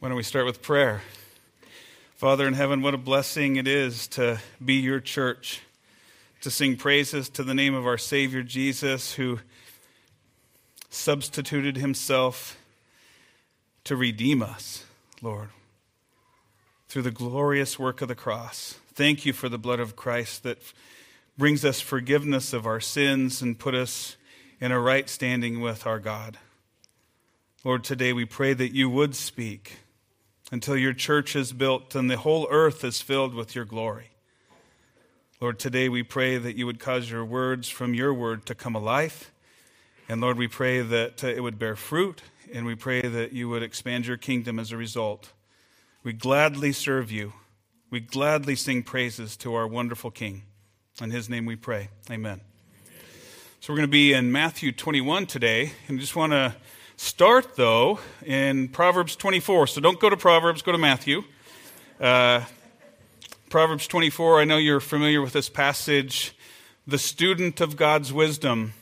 Why don't we start with prayer? Father in heaven, what a blessing it is to be your church, to sing praises to the name of our Savior Jesus, who substituted himself to redeem us, Lord, through the glorious work of the cross. Thank you for the blood of Christ that brings us forgiveness of our sins and put us in a right standing with our God. Lord, today we pray that you would speak until your church is built and the whole earth is filled with your glory. Lord, today we pray that you would cause your words from your word to come alive. And Lord, we pray that uh, it would bear fruit, and we pray that you would expand your kingdom as a result. We gladly serve you. We gladly sing praises to our wonderful King. In his name we pray. Amen. So we're going to be in Matthew 21 today, and I just want to Start, though, in Proverbs 24. So don't go to Proverbs, go to Matthew. Uh, Proverbs 24, I know you're familiar with this passage. The student of God's wisdom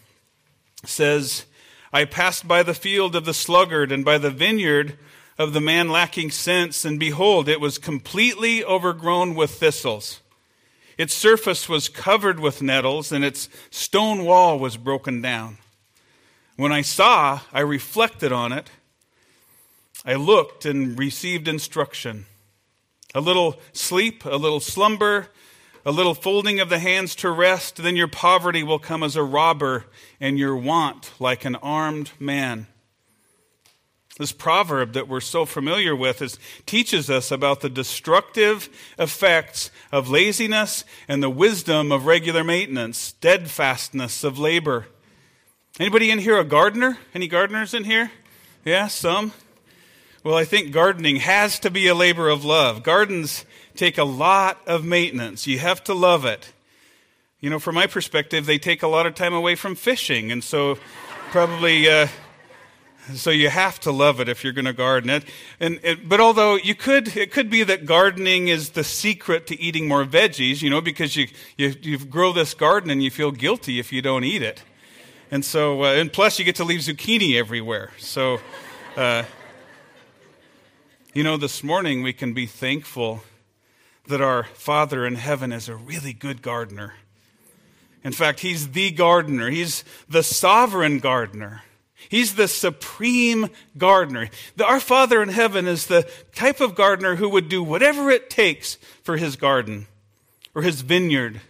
says, I passed by the field of the sluggard and by the vineyard of the man lacking sense, and behold, it was completely overgrown with thistles. Its surface was covered with nettles, and its stone wall was broken down. When I saw, I reflected on it. I looked and received instruction. A little sleep, a little slumber, a little folding of the hands to rest, then your poverty will come as a robber and your want like an armed man. This proverb that we're so familiar with is, teaches us about the destructive effects of laziness and the wisdom of regular maintenance, steadfastness of labor. Anybody in here a gardener? Any gardeners in here? Yeah, some. Well, I think gardening has to be a labor of love. Gardens take a lot of maintenance. You have to love it. You know, from my perspective, they take a lot of time away from fishing, and so probably. Uh, so you have to love it if you're going to garden it. And, it, but although you could, it could be that gardening is the secret to eating more veggies, you know, because you, you, you grow this garden and you feel guilty if you don't eat it. And so, uh, and plus, you get to leave zucchini everywhere. So, uh, you know, this morning we can be thankful that our Father in heaven is a really good gardener. In fact, He's the gardener, He's the sovereign gardener. He's the supreme gardener. Our Father in heaven is the type of gardener who would do whatever it takes for his garden or his vineyard.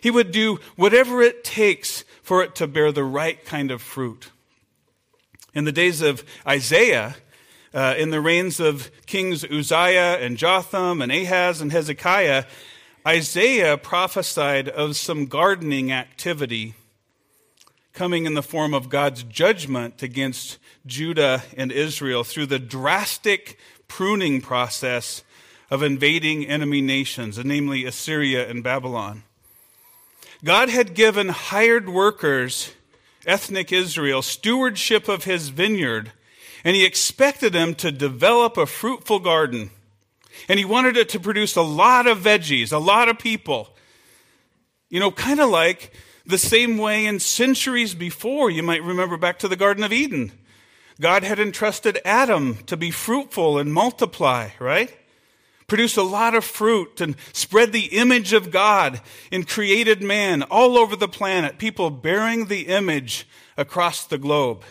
He would do whatever it takes for it to bear the right kind of fruit. In the days of Isaiah, uh, in the reigns of kings Uzziah and Jotham and Ahaz and Hezekiah, Isaiah prophesied of some gardening activity coming in the form of God's judgment against Judah and Israel through the drastic pruning process of invading enemy nations, namely Assyria and Babylon. God had given hired workers, ethnic Israel, stewardship of his vineyard, and he expected them to develop a fruitful garden. And he wanted it to produce a lot of veggies, a lot of people. You know, kind of like the same way in centuries before, you might remember back to the Garden of Eden. God had entrusted Adam to be fruitful and multiply, right? Produce a lot of fruit and spread the image of God in created man all over the planet, people bearing the image across the globe.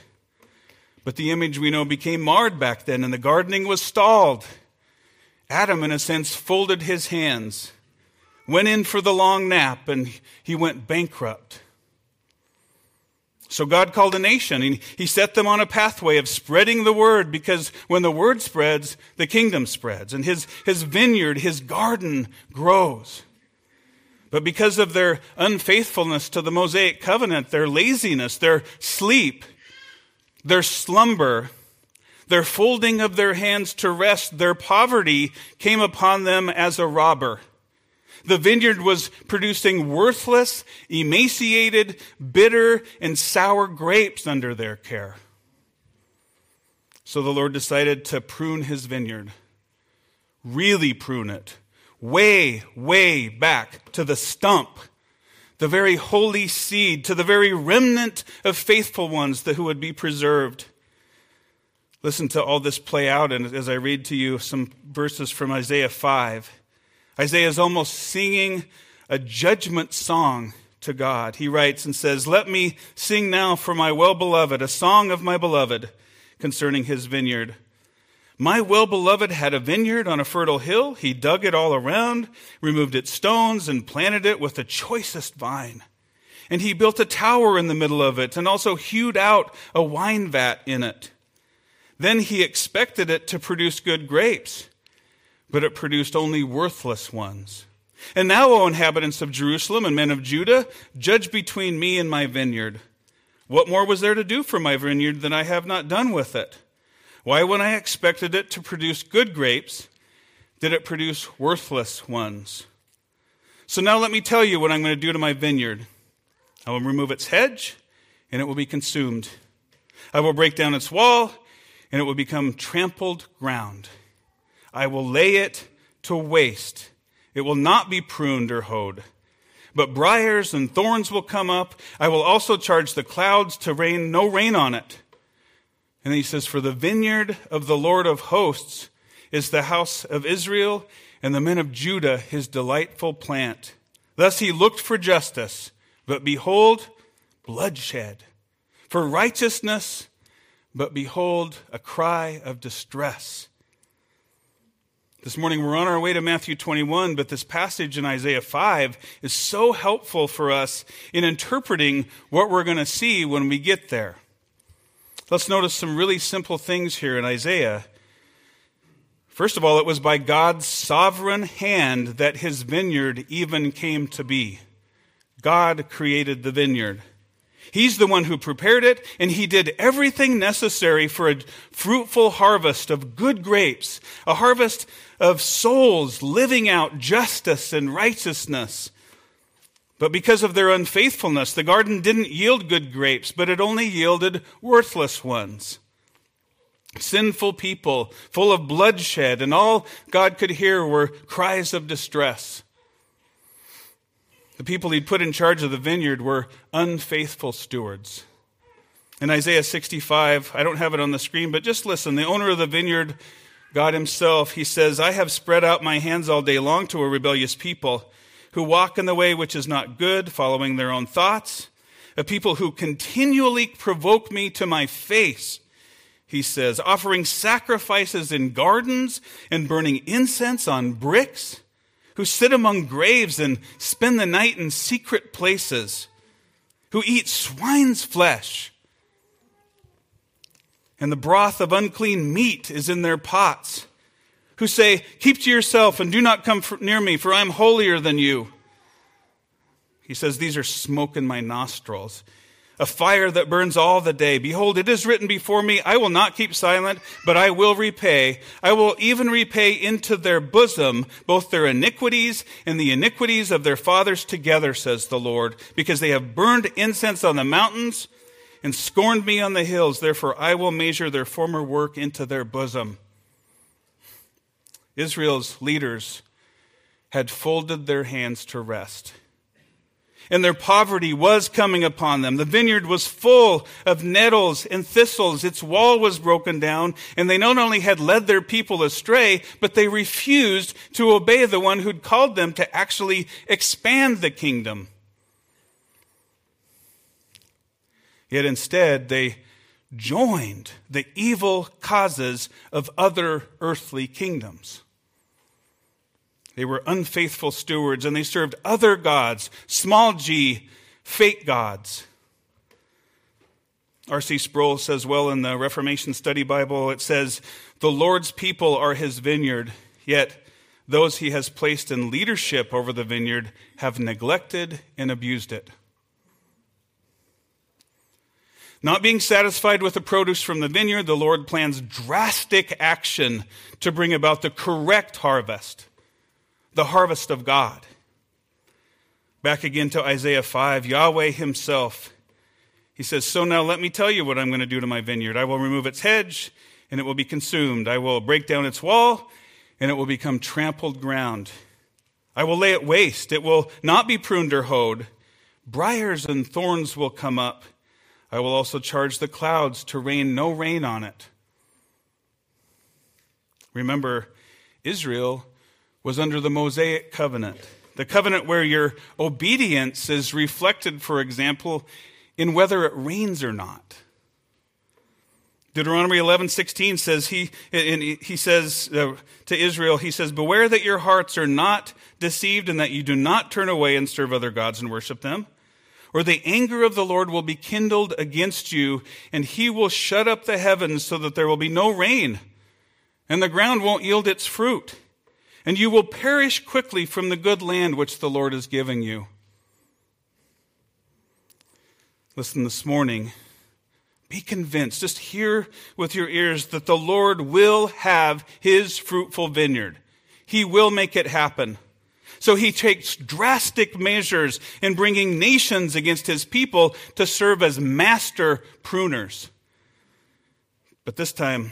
But the image we know became marred back then, and the gardening was stalled. Adam, in a sense, folded his hands, went in for the long nap, and he went bankrupt. So God called a nation and he set them on a pathway of spreading the word because when the word spreads, the kingdom spreads and his, his vineyard, his garden grows. But because of their unfaithfulness to the Mosaic covenant, their laziness, their sleep, their slumber, their folding of their hands to rest, their poverty came upon them as a robber. The vineyard was producing worthless, emaciated, bitter, and sour grapes under their care. So the Lord decided to prune his vineyard, really prune it, way, way back to the stump, the very holy seed, to the very remnant of faithful ones that who would be preserved. Listen to all this play out and as I read to you some verses from Isaiah 5. Isaiah is almost singing a judgment song to God. He writes and says, Let me sing now for my well beloved, a song of my beloved concerning his vineyard. My well beloved had a vineyard on a fertile hill. He dug it all around, removed its stones, and planted it with the choicest vine. And he built a tower in the middle of it, and also hewed out a wine vat in it. Then he expected it to produce good grapes, but it produced only worthless ones. And now, O inhabitants of Jerusalem and men of Judah, judge between me and my vineyard. What more was there to do for my vineyard than I have not done with it? Why, when I expected it to produce good grapes, did it produce worthless ones? So now let me tell you what I'm going to do to my vineyard. I will remove its hedge, and it will be consumed. I will break down its wall, and it will become trampled ground. I will lay it to waste it will not be pruned or hoed. But briars and thorns will come up. I will also charge the clouds to rain no rain on it. And he says, For the vineyard of the Lord of hosts is the house of Israel, and the men of Judah his delightful plant. Thus he looked for justice, but behold, bloodshed. For righteousness, but behold, a cry of distress. This morning we're on our way to Matthew 21, but this passage in Isaiah 5 is so helpful for us in interpreting what we're going to see when we get there. Let's notice some really simple things here in Isaiah. First of all, it was by God's sovereign hand that his vineyard even came to be. God created the vineyard. He's the one who prepared it, and he did everything necessary for a fruitful harvest of good grapes, a harvest of souls living out justice and righteousness. But because of their unfaithfulness, the garden didn't yield good grapes, but it only yielded worthless ones. Sinful people, full of bloodshed, and all God could hear were cries of distress. The people he'd put in charge of the vineyard were unfaithful stewards. In Isaiah 65, I don't have it on the screen, but just listen. The owner of the vineyard, God Himself, He says, I have spread out my hands all day long to a rebellious people who walk in the way which is not good, following their own thoughts, a people who continually provoke me to my face. He says, offering sacrifices in gardens and burning incense on bricks who sit among graves and spend the night in secret places, who eat swine's flesh, and the broth of unclean meat is in their pots, who say, Keep to yourself and do not come near me, for I am holier than you. He says, These are smoke in my nostrils a fire that burns all the day. Behold, it is written before me, I will not keep silent, but I will repay. I will even repay into their bosom both their iniquities and the iniquities of their fathers together, says the Lord, because they have burned incense on the mountains and scorned me on the hills. Therefore, I will measure their former work into their bosom. Israel's leaders had folded their hands to rest and their poverty was coming upon them. The vineyard was full of nettles and thistles. Its wall was broken down, and they not only had led their people astray, but they refused to obey the one who'd called them to actually expand the kingdom. Yet instead, they joined the evil causes of other earthly kingdoms. They were unfaithful stewards and they served other gods, small g, fake gods. R.C. Sproul says well in the Reformation Study Bible, it says, The Lord's people are his vineyard, yet those he has placed in leadership over the vineyard have neglected and abused it. Not being satisfied with the produce from the vineyard, the Lord plans drastic action to bring about the correct harvest the harvest of God. Back again to Isaiah 5, Yahweh himself. He says, So now let me tell you what I'm going to do to my vineyard. I will remove its hedge, and it will be consumed. I will break down its wall, and it will become trampled ground. I will lay it waste. It will not be pruned or hoed. Briars and thorns will come up. I will also charge the clouds to rain no rain on it. Remember, Israel was under the Mosaic covenant, the covenant where your obedience is reflected, for example, in whether it rains or not. Deuteronomy 11:16 says he he says uh, to Israel he says beware that your hearts are not deceived and that you do not turn away and serve other gods and worship them or the anger of the Lord will be kindled against you and he will shut up the heavens so that there will be no rain and the ground won't yield its fruit and you will perish quickly from the good land which the Lord is giving you. Listen this morning be convinced, just hear with your ears that the Lord will have his fruitful vineyard. He will make it happen. So he takes drastic measures in bringing nations against his people to serve as master pruners. But this time,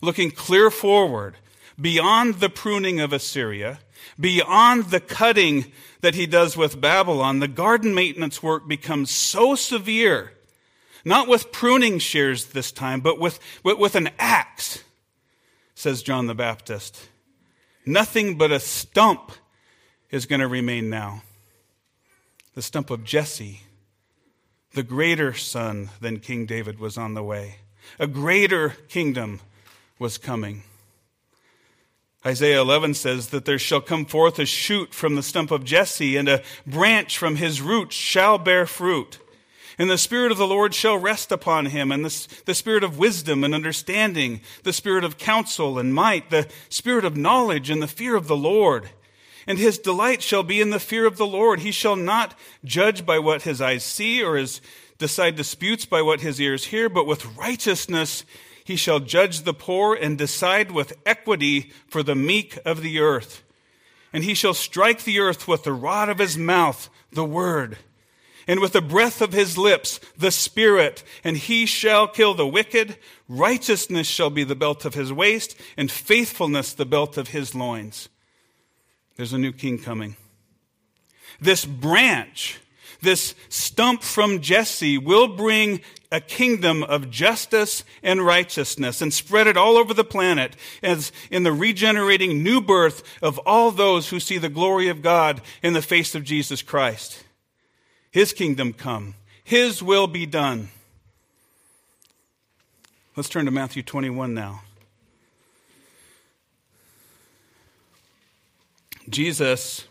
looking clear forward, beyond the pruning of Assyria, beyond the cutting that he does with Babylon, the garden maintenance work becomes so severe not with pruning shears this time, but with, with, with an axe, says John the Baptist. Nothing but a stump is going to remain now. The stump of Jesse, the greater son than King David, was on the way. A greater kingdom was coming. Isaiah 11 says that there shall come forth a shoot from the stump of Jesse, and a branch from his roots shall bear fruit. And the Spirit of the Lord shall rest upon him, and the, the Spirit of wisdom and understanding, the Spirit of counsel and might, the Spirit of knowledge and the fear of the Lord. And his delight shall be in the fear of the Lord. He shall not judge by what his eyes see, or his, decide disputes by what his ears hear, but with righteousness he shall judge the poor and decide with equity for the meek of the earth. And he shall strike the earth with the rod of his mouth, the word and with the breath of his lips the Spirit, and he shall kill the wicked. Righteousness shall be the belt of his waist, and faithfulness the belt of his loins. There's a new king coming. This branch, this stump from Jesse, will bring a kingdom of justice and righteousness and spread it all over the planet as in the regenerating new birth of all those who see the glory of God in the face of Jesus Christ. His kingdom come, His will be done. Let's turn to Matthew 21 now. Jesus,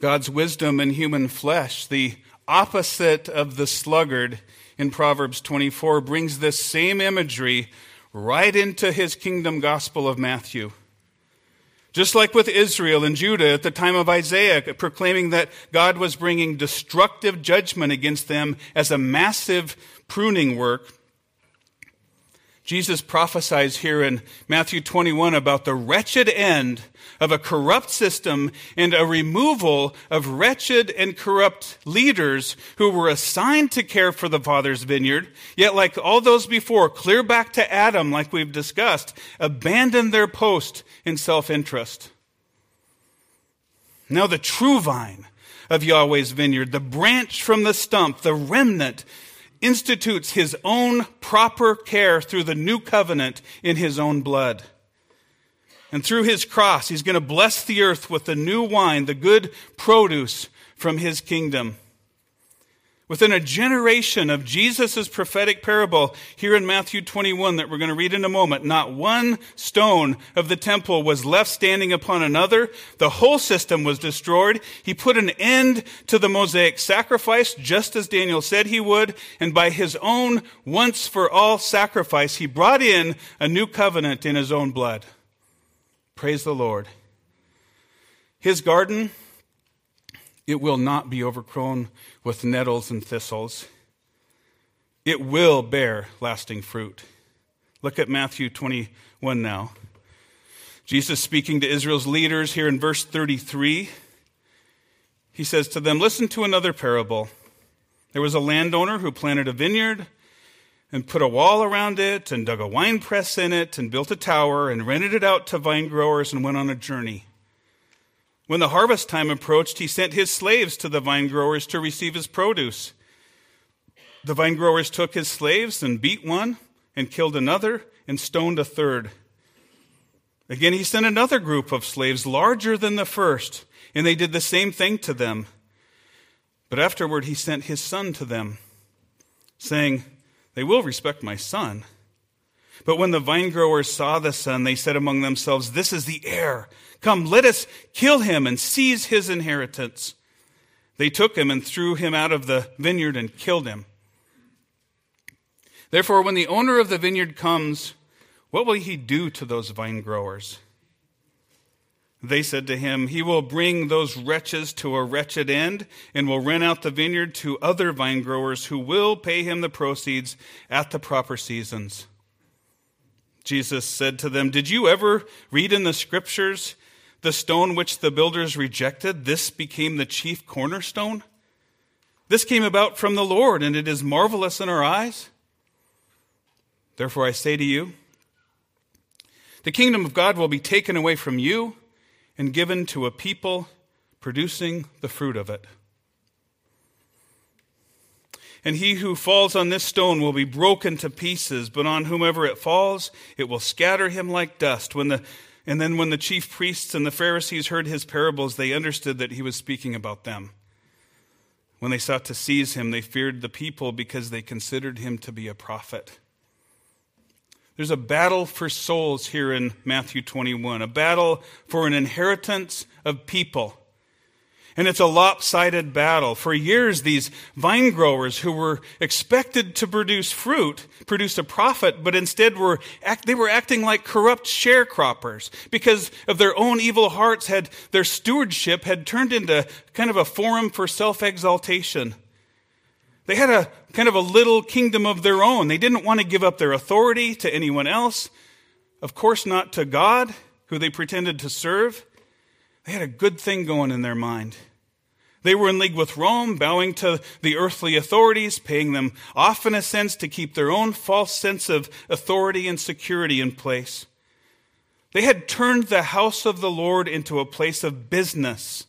God's wisdom in human flesh, the opposite of the sluggard in Proverbs 24, brings this same imagery right into his kingdom gospel of Matthew. Just like with Israel and Judah at the time of Isaiah, proclaiming that God was bringing destructive judgment against them as a massive pruning work, Jesus prophesies here in Matthew 21 about the wretched end of a corrupt system and a removal of wretched and corrupt leaders who were assigned to care for the Father's vineyard, yet, like all those before, clear back to Adam, like we've discussed, abandoned their post in self interest. Now, the true vine of Yahweh's vineyard, the branch from the stump, the remnant, institutes his own proper care through the new covenant in his own blood. And through his cross, he's going to bless the earth with the new wine, the good produce from his kingdom. Within a generation of Jesus' prophetic parable here in Matthew 21 that we're going to read in a moment, not one stone of the temple was left standing upon another. The whole system was destroyed. He put an end to the Mosaic sacrifice, just as Daniel said he would, and by his own once for all sacrifice, he brought in a new covenant in his own blood. Praise the Lord. His garden, it will not be overgrown with nettles and thistles. It will bear lasting fruit. Look at Matthew 21 now. Jesus speaking to Israel's leaders here in verse 33. He says to them, Listen to another parable. There was a landowner who planted a vineyard and put a wall around it and dug a wine press in it and built a tower and rented it out to vine growers and went on a journey. When the harvest time approached, he sent his slaves to the vine growers to receive his produce. The vine growers took his slaves and beat one and killed another and stoned a third. Again, he sent another group of slaves larger than the first, and they did the same thing to them. But afterward, he sent his son to them, saying, They will respect my son. But when the vinegrowers saw the son, they said among themselves, This is the heir. Come, let us kill him and seize his inheritance. They took him and threw him out of the vineyard and killed him. Therefore, when the owner of the vineyard comes, what will he do to those vine growers? They said to him, He will bring those wretches to a wretched end and will rent out the vineyard to other vine growers who will pay him the proceeds at the proper seasons. Jesus said to them, Did you ever read in the scriptures the stone which the builders rejected? This became the chief cornerstone? This came about from the Lord, and it is marvelous in our eyes. Therefore, I say to you, the kingdom of God will be taken away from you and given to a people producing the fruit of it. And he who falls on this stone will be broken to pieces, but on whomever it falls, it will scatter him like dust. When the, and then when the chief priests and the Pharisees heard his parables, they understood that he was speaking about them. When they sought to seize him, they feared the people because they considered him to be a prophet. There's a battle for souls here in Matthew 21, a battle for an inheritance of people. And it's a lopsided battle. For years, these vine growers who were expected to produce fruit, produce a profit, but instead were act, they were acting like corrupt sharecroppers because of their own evil hearts had their stewardship had turned into kind of a forum for self-exaltation. They had a kind of a little kingdom of their own. They didn't want to give up their authority to anyone else. Of course, not to God, who they pretended to serve. They had a good thing going in their mind. They were in league with Rome, bowing to the earthly authorities, paying them off in a sense to keep their own false sense of authority and security in place. They had turned the house of the Lord into a place of business.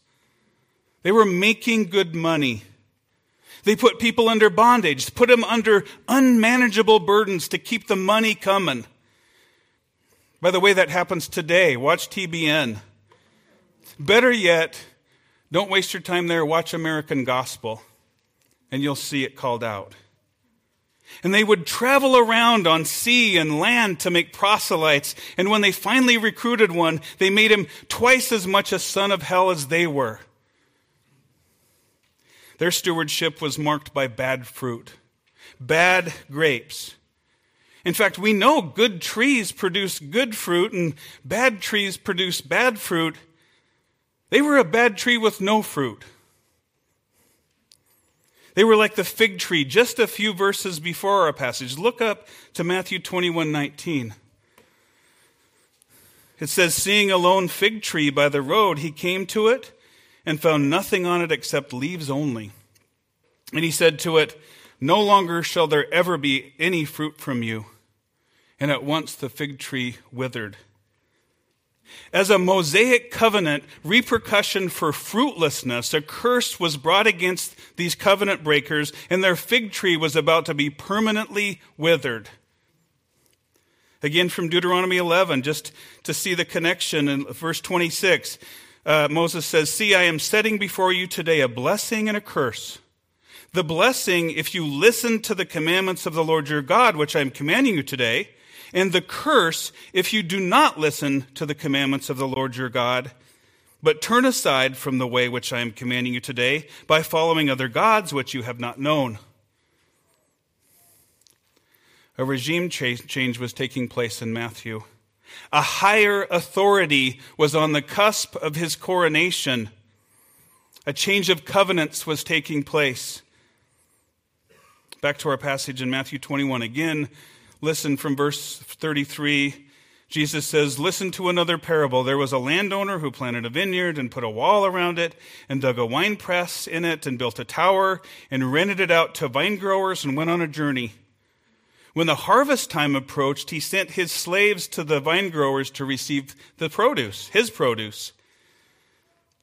They were making good money. They put people under bondage, put them under unmanageable burdens to keep the money coming. By the way, that happens today. Watch TBN. Better yet, don't waste your time there. Watch American Gospel, and you'll see it called out. And they would travel around on sea and land to make proselytes. And when they finally recruited one, they made him twice as much a son of hell as they were. Their stewardship was marked by bad fruit, bad grapes. In fact, we know good trees produce good fruit and bad trees produce bad fruit. They were a bad tree with no fruit. They were like the fig tree just a few verses before our passage. Look up to Matthew 21 19. It says, Seeing a lone fig tree by the road, he came to it and found nothing on it except leaves only. And he said to it, No longer shall there ever be any fruit from you. And at once the fig tree withered. As a Mosaic covenant repercussion for fruitlessness, a curse was brought against these covenant breakers, and their fig tree was about to be permanently withered. Again, from Deuteronomy 11, just to see the connection in verse 26 uh, Moses says, See, I am setting before you today a blessing and a curse. The blessing, if you listen to the commandments of the Lord your God, which I am commanding you today, and the curse, if you do not listen to the commandments of the Lord your God, but turn aside from the way which I am commanding you today by following other gods which you have not known. A regime change was taking place in Matthew. A higher authority was on the cusp of his coronation. A change of covenants was taking place. Back to our passage in Matthew 21 again. Listen from verse 33. Jesus says, Listen to another parable. There was a landowner who planted a vineyard and put a wall around it and dug a wine press in it and built a tower and rented it out to vine growers and went on a journey. When the harvest time approached, he sent his slaves to the vine growers to receive the produce, his produce.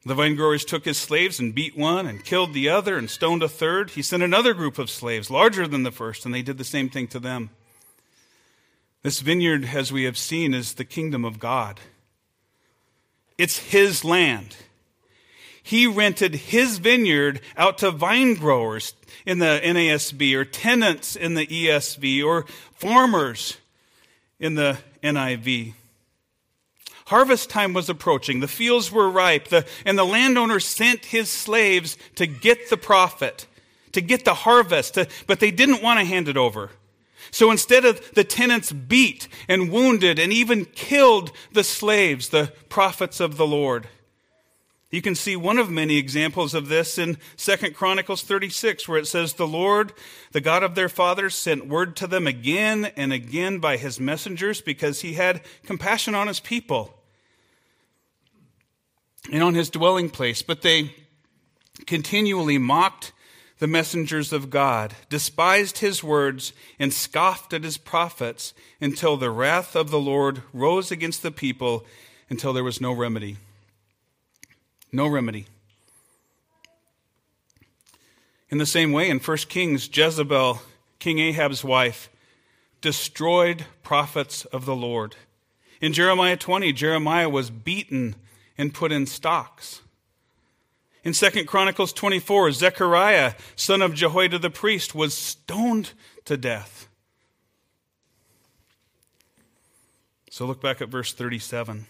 The vine growers took his slaves and beat one and killed the other and stoned a third. He sent another group of slaves, larger than the first, and they did the same thing to them. This vineyard, as we have seen, is the kingdom of God. It's his land. He rented his vineyard out to vine growers in the NASB or tenants in the ESV or farmers in the NIV. Harvest time was approaching. The fields were ripe, the, and the landowner sent his slaves to get the profit, to get the harvest, to, but they didn't want to hand it over. So instead of the tenants beat and wounded and even killed the slaves, the prophets of the Lord. You can see one of many examples of this in 2 Chronicles 36, where it says, The Lord, the God of their fathers, sent word to them again and again by his messengers because he had compassion on his people and on his dwelling place. But they continually mocked the messengers of God, despised his words, and scoffed at his prophets until the wrath of the Lord rose against the people until there was no remedy. No remedy. In the same way, in 1 Kings, Jezebel, King Ahab's wife, destroyed prophets of the Lord. In Jeremiah 20, Jeremiah was beaten and put in stocks. In 2 Chronicles 24, Zechariah, son of Jehoiada the priest, was stoned to death. So look back at verse 37.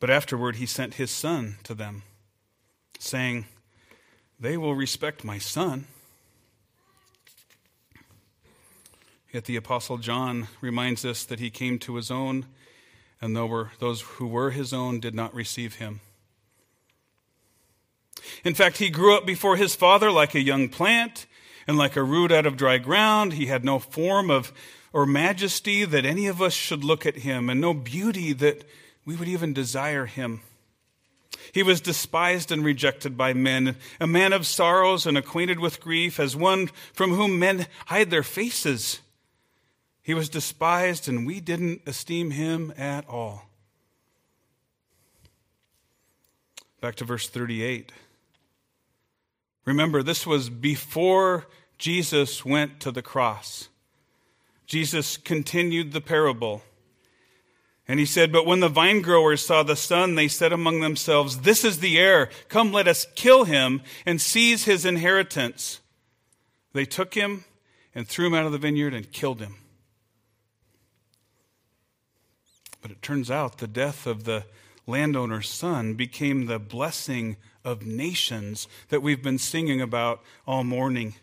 But afterward he sent his son to them, saying, They will respect my son. Yet the Apostle John reminds us that he came to his own and those who were his own did not receive him. In fact, he grew up before his father like a young plant and like a root out of dry ground. He had no form of or majesty that any of us should look at him, and no beauty that we would even desire him. He was despised and rejected by men, a man of sorrows and acquainted with grief, as one from whom men hide their faces. He was despised, and we didn't esteem him at all. Back to verse 38. Remember, this was before Jesus went to the cross. Jesus continued the parable. And he said, But when the vine growers saw the son, they said among themselves, This is the heir. Come, let us kill him and seize his inheritance. They took him and threw him out of the vineyard and killed him. But it turns out the death of the landowner's son became the blessing of nations that we've been singing about all morning.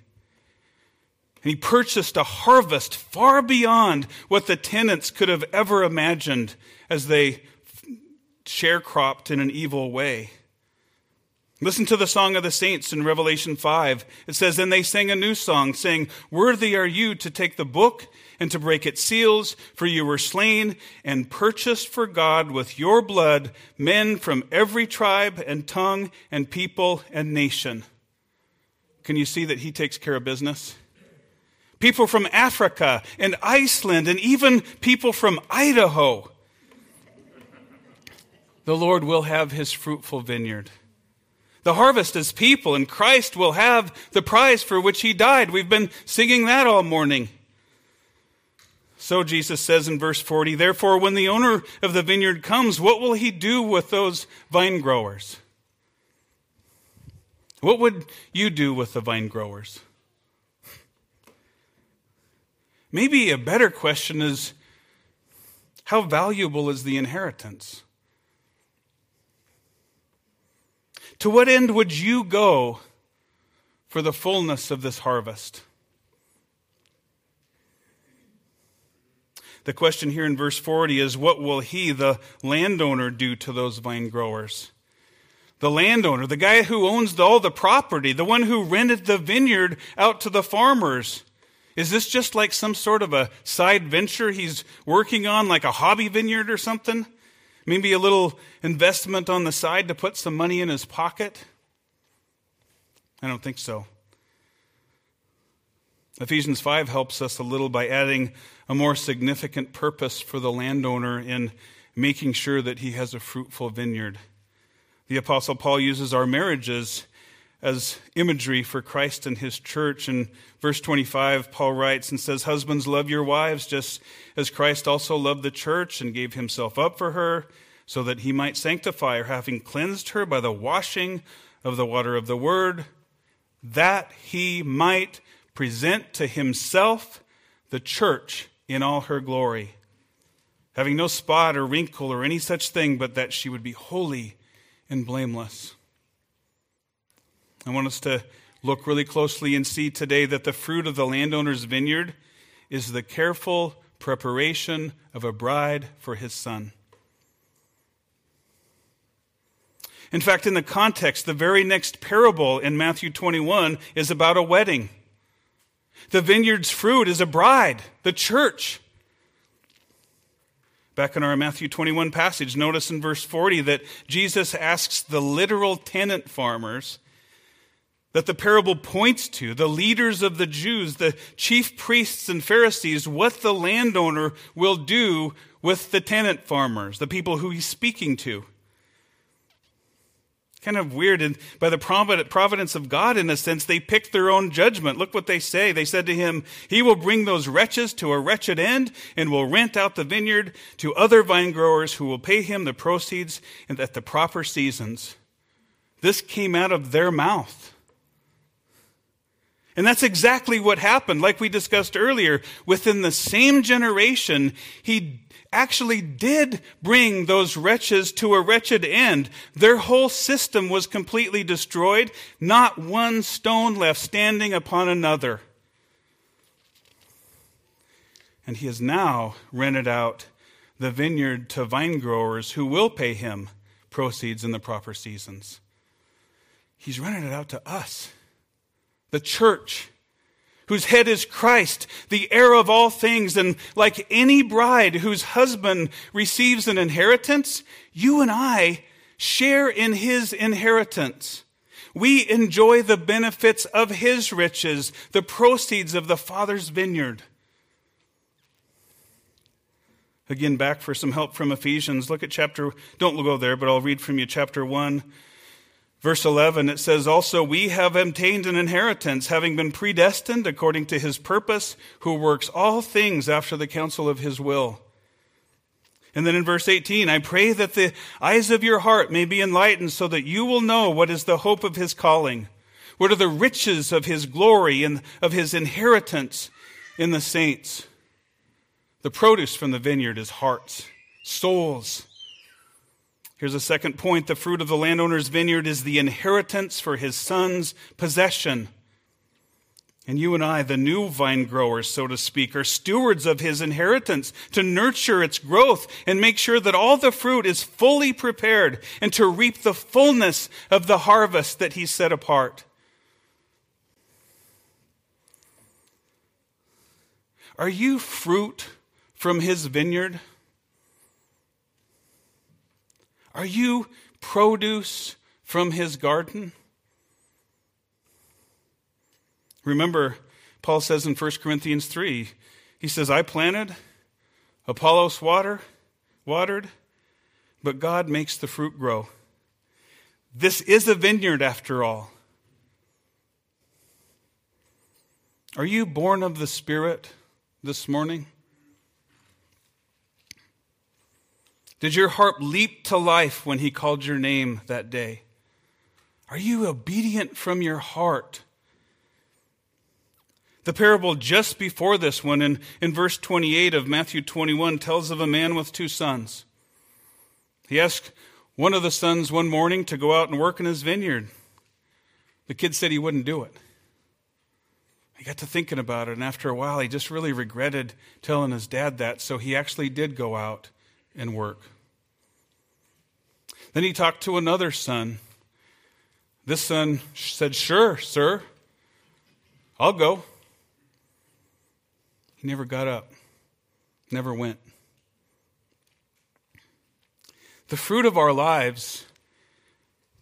And he purchased a harvest far beyond what the tenants could have ever imagined as they sharecropped in an evil way. Listen to the song of the saints in Revelation 5. It says, Then they sang a new song, saying, Worthy are you to take the book and to break its seals, for you were slain and purchased for God with your blood men from every tribe and tongue and people and nation. Can you see that he takes care of business? People from Africa and Iceland and even people from Idaho. The Lord will have his fruitful vineyard. The harvest is people, and Christ will have the prize for which he died. We've been singing that all morning. So Jesus says in verse 40, Therefore, when the owner of the vineyard comes, what will he do with those vine growers? What would you do with the vine growers? Maybe a better question is how valuable is the inheritance? To what end would you go for the fullness of this harvest? The question here in verse 40 is what will he, the landowner, do to those vine growers? The landowner, the guy who owns all the property, the one who rented the vineyard out to the farmers. Is this just like some sort of a side venture he's working on, like a hobby vineyard or something? Maybe a little investment on the side to put some money in his pocket? I don't think so. Ephesians 5 helps us a little by adding a more significant purpose for the landowner in making sure that he has a fruitful vineyard. The Apostle Paul uses our marriages as imagery for Christ and his church. In verse 25, Paul writes and says, Husbands, love your wives just as Christ also loved the church and gave himself up for her, so that he might sanctify her, having cleansed her by the washing of the water of the word, that he might present to himself the church in all her glory, having no spot or wrinkle or any such thing, but that she would be holy and blameless. I want us to look really closely and see today that the fruit of the landowner's vineyard is the careful preparation of a bride for his son. In fact, in the context, the very next parable in Matthew 21 is about a wedding. The vineyard's fruit is a bride, the church. Back in our Matthew 21 passage, notice in verse 40 that Jesus asks the literal tenant farmers that the parable points to, the leaders of the Jews, the chief priests and Pharisees, what the landowner will do with the tenant farmers, the people who he's speaking to. Kind of weird. And by the providence of God, in a sense, they picked their own judgment. Look what they say. They said to him, He will bring those wretches to a wretched end and will rent out the vineyard to other vine growers who will pay him the proceeds at the proper seasons. This came out of their mouth. And that's exactly what happened. Like we discussed earlier, within the same generation, he actually did bring those wretches to a wretched end. Their whole system was completely destroyed, not one stone left standing upon another. And he has now rented out the vineyard to vine growers who will pay him proceeds in the proper seasons. He's rented it out to us the church, whose head is Christ, the heir of all things. And like any bride whose husband receives an inheritance, you and I share in his inheritance. We enjoy the benefits of his riches, the proceeds of the Father's vineyard. Again, back for some help from Ephesians. Look at chapter, don't go there, but I'll read from you chapter 1, Verse 11, it says, Also, we have obtained an inheritance, having been predestined according to his purpose, who works all things after the counsel of his will. And then in verse 18, I pray that the eyes of your heart may be enlightened so that you will know what is the hope of his calling, what are the riches of his glory and of his inheritance in the saints. The produce from the vineyard is hearts, souls, Here's a second point the fruit of the landowner's vineyard is the inheritance for his son's possession. And you and I, the new vine growers, so to speak, are stewards of his inheritance to nurture its growth and make sure that all the fruit is fully prepared and to reap the fullness of the harvest that he set apart. Are you fruit from his vineyard? Are you produce from his garden? Remember, Paul says in 1 Corinthians 3, he says, I planted, Apollos water, watered, but God makes the fruit grow. This is a vineyard after all. Are you born of the Spirit this morning? Did your heart leap to life when he called your name that day? Are you obedient from your heart? The parable just before this one, in, in verse 28 of Matthew 21, tells of a man with two sons. He asked one of the sons one morning to go out and work in his vineyard. The kid said he wouldn't do it. He got to thinking about it, and after a while, he just really regretted telling his dad that, so he actually did go out and work. Then he talked to another son. This son said, Sure, sir, I'll go. He never got up, never went. The fruit of our lives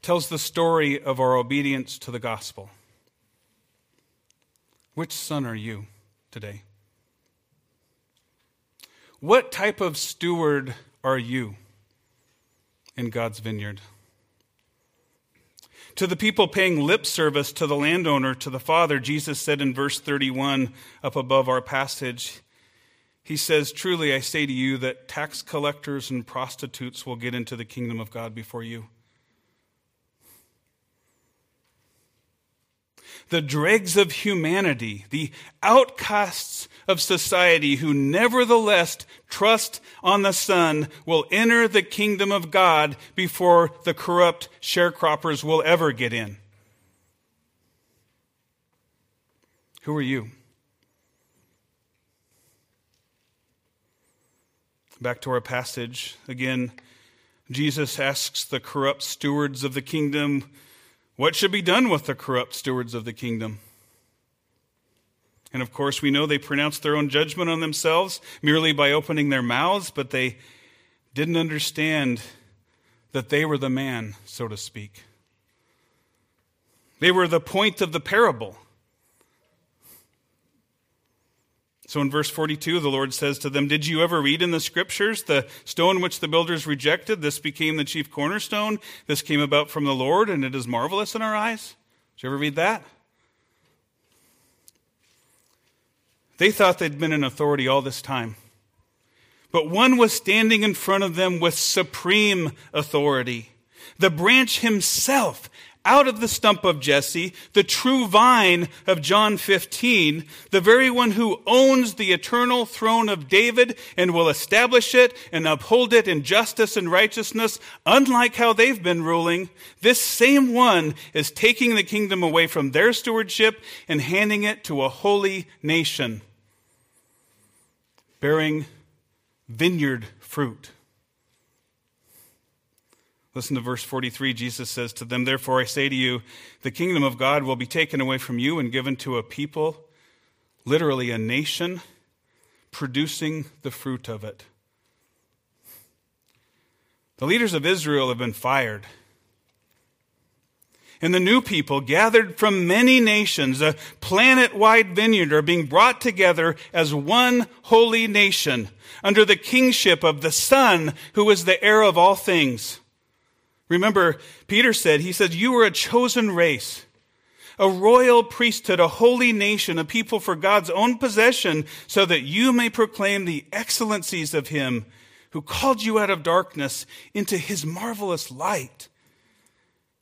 tells the story of our obedience to the gospel. Which son are you today? What type of steward are you in God's vineyard? To the people paying lip service to the landowner, to the father, Jesus said in verse 31 up above our passage, He says, Truly I say to you that tax collectors and prostitutes will get into the kingdom of God before you. The dregs of humanity, the outcasts of society who nevertheless trust on the Son will enter the kingdom of God before the corrupt sharecroppers will ever get in. Who are you? Back to our passage. Again, Jesus asks the corrupt stewards of the kingdom what should be done with the corrupt stewards of the kingdom? And of course, we know they pronounced their own judgment on themselves merely by opening their mouths, but they didn't understand that they were the man, so to speak. They were the point of the parable. So in verse 42, the Lord says to them, Did you ever read in the scriptures the stone which the builders rejected? This became the chief cornerstone. This came about from the Lord, and it is marvelous in our eyes. Did you ever read that? They thought they'd been in authority all this time. But one was standing in front of them with supreme authority. The branch himself out of the stump of Jesse, the true vine of John 15, the very one who owns the eternal throne of David and will establish it and uphold it in justice and righteousness, unlike how they've been ruling, this same one is taking the kingdom away from their stewardship and handing it to a holy nation, bearing vineyard fruit. Listen to verse 43. Jesus says to them, Therefore I say to you, the kingdom of God will be taken away from you and given to a people, literally a nation, producing the fruit of it. The leaders of Israel have been fired. And the new people, gathered from many nations, a planet wide vineyard, are being brought together as one holy nation under the kingship of the Son, who is the heir of all things. Remember, Peter said, He said, You are a chosen race, a royal priesthood, a holy nation, a people for God's own possession, so that you may proclaim the excellencies of Him who called you out of darkness into His marvelous light.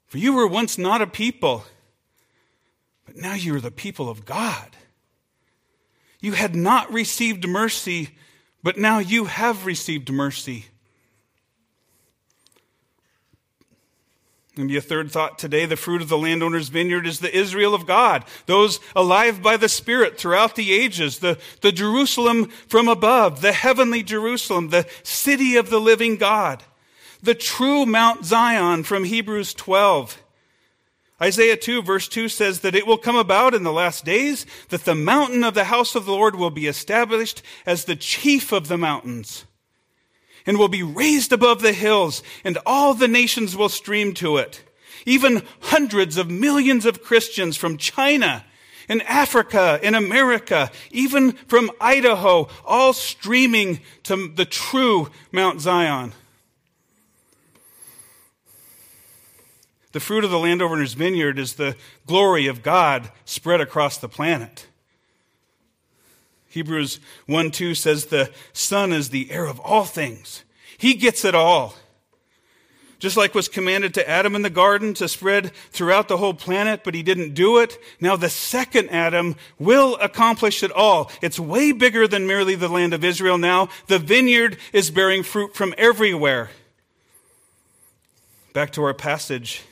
For you were once not a people, but now you are the people of God. You had not received mercy, but now you have received mercy. Maybe a third thought today the fruit of the landowner's vineyard is the Israel of God, those alive by the Spirit throughout the ages, the, the Jerusalem from above, the heavenly Jerusalem, the city of the living God, the true Mount Zion from Hebrews 12. Isaiah 2, verse 2 says that it will come about in the last days that the mountain of the house of the Lord will be established as the chief of the mountains and will be raised above the hills, and all the nations will stream to it. Even hundreds of millions of Christians from China in Africa in America, even from Idaho, all streaming to the true Mount Zion. The fruit of the landowner's vineyard is the glory of God spread across the planet. Hebrews 1 2 says the Son is the heir of all things. He gets it all. Just like was commanded to Adam in the garden to spread throughout the whole planet, but he didn't do it. Now the second Adam will accomplish it all. It's way bigger than merely the land of Israel now. The vineyard is bearing fruit from everywhere. Back to our passage.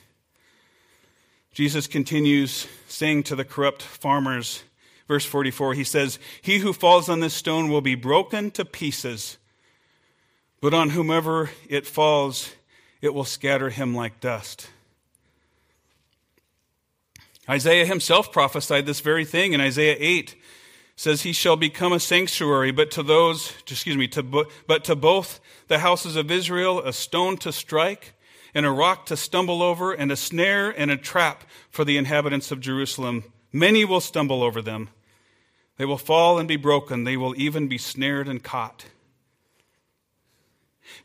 Jesus continues saying to the corrupt farmers, Verse 44, he says, He who falls on this stone will be broken to pieces, but on whomever it falls, it will scatter him like dust. Isaiah himself prophesied this very thing. In Isaiah 8 says he shall become a sanctuary but to those excuse me to but to both the houses of Israel a stone to strike and a rock to stumble over and a snare and a trap for the inhabitants of Jerusalem. Many will stumble over them they will fall and be broken. They will even be snared and caught.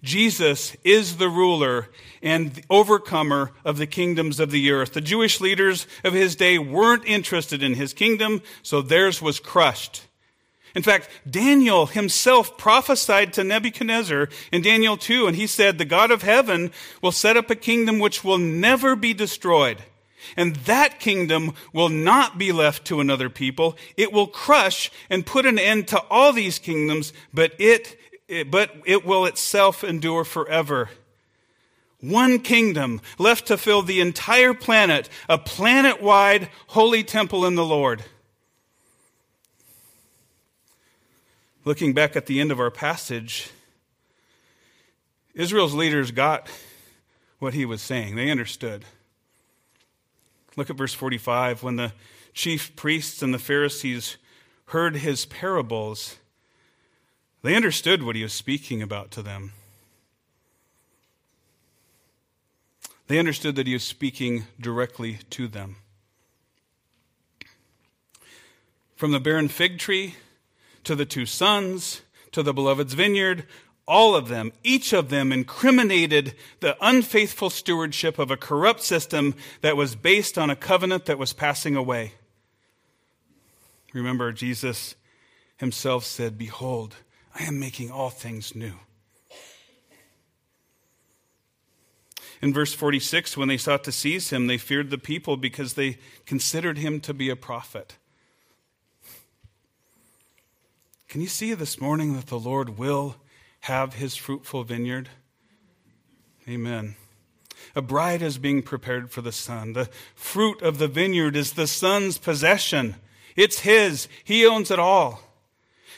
Jesus is the ruler and the overcomer of the kingdoms of the earth. The Jewish leaders of his day weren't interested in his kingdom, so theirs was crushed. In fact, Daniel himself prophesied to Nebuchadnezzar in Daniel 2, and he said, The God of heaven will set up a kingdom which will never be destroyed. And that kingdom will not be left to another people. It will crush and put an end to all these kingdoms, but it, it but it will itself endure forever. One kingdom left to fill the entire planet, a planet wide holy temple in the Lord. Looking back at the end of our passage, Israel's leaders got what he was saying. They understood. Look at verse 45. When the chief priests and the Pharisees heard his parables, they understood what he was speaking about to them. They understood that he was speaking directly to them. From the barren fig tree to the two sons, to the beloved's vineyard, all of them, each of them incriminated the unfaithful stewardship of a corrupt system that was based on a covenant that was passing away. Remember, Jesus himself said, Behold, I am making all things new. In verse 46, when they sought to seize him, they feared the people because they considered him to be a prophet. Can you see this morning that the Lord will have his fruitful vineyard? Amen. A bride is being prepared for the son. The fruit of the vineyard is the son's possession. It's his. He owns it all.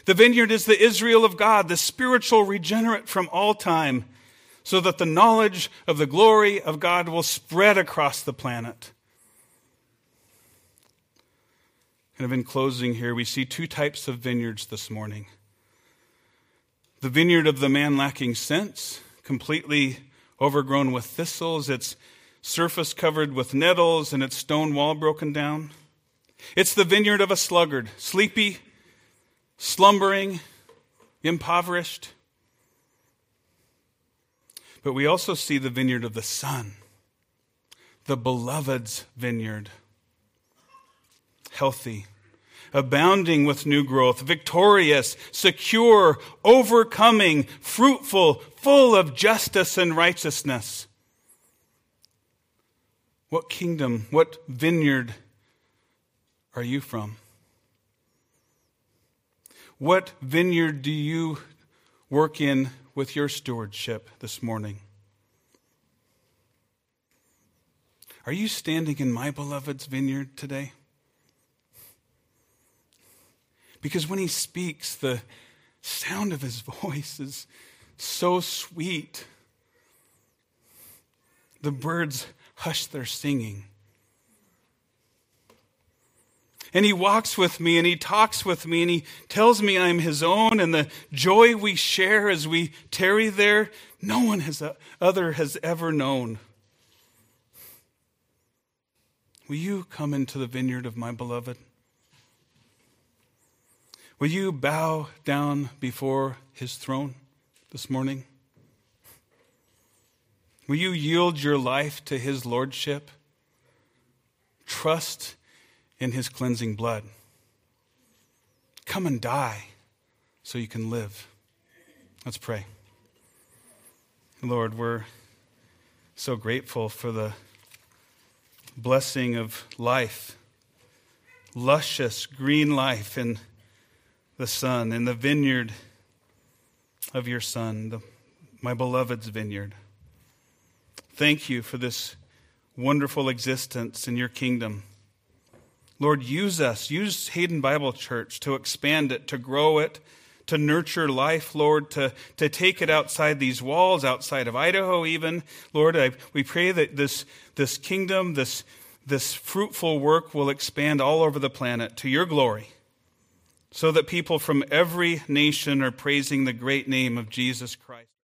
The vineyard is the Israel of God, the spiritual regenerate from all time, so that the knowledge of the glory of God will spread across the planet. Kind of in closing here, we see two types of vineyards this morning the vineyard of the man lacking sense, completely overgrown with thistles, its surface covered with nettles, and its stone wall broken down. It's the vineyard of a sluggard, sleepy, slumbering, impoverished. But we also see the vineyard of the Son, the beloved's vineyard healthy, abounding with new growth, victorious, secure, overcoming, fruitful, full of justice and righteousness. What kingdom, what vineyard are you from? What vineyard do you work in with your stewardship this morning? Are you standing in my beloved's vineyard today? Because when he speaks, the sound of his voice is so sweet. The birds hush their singing. And he walks with me and he talks with me and he tells me I'm his own and the joy we share as we tarry there, no one has, uh, other has ever known. Will you come into the vineyard of my beloved? Will you bow down before his throne this morning? Will you yield your life to his lordship? Trust in his cleansing blood. Come and die so you can live. Let's pray. Lord, we're so grateful for the blessing of life, luscious green life, and the Son, in the vineyard of your Son, the, my beloved's vineyard. Thank you for this wonderful existence in your kingdom. Lord, use us, use Hayden Bible Church to expand it, to grow it, to nurture life, Lord, to, to take it outside these walls, outside of Idaho, even. Lord, I, we pray that this, this kingdom, this, this fruitful work will expand all over the planet to your glory so that people from every nation are praising the great name of Jesus Christ.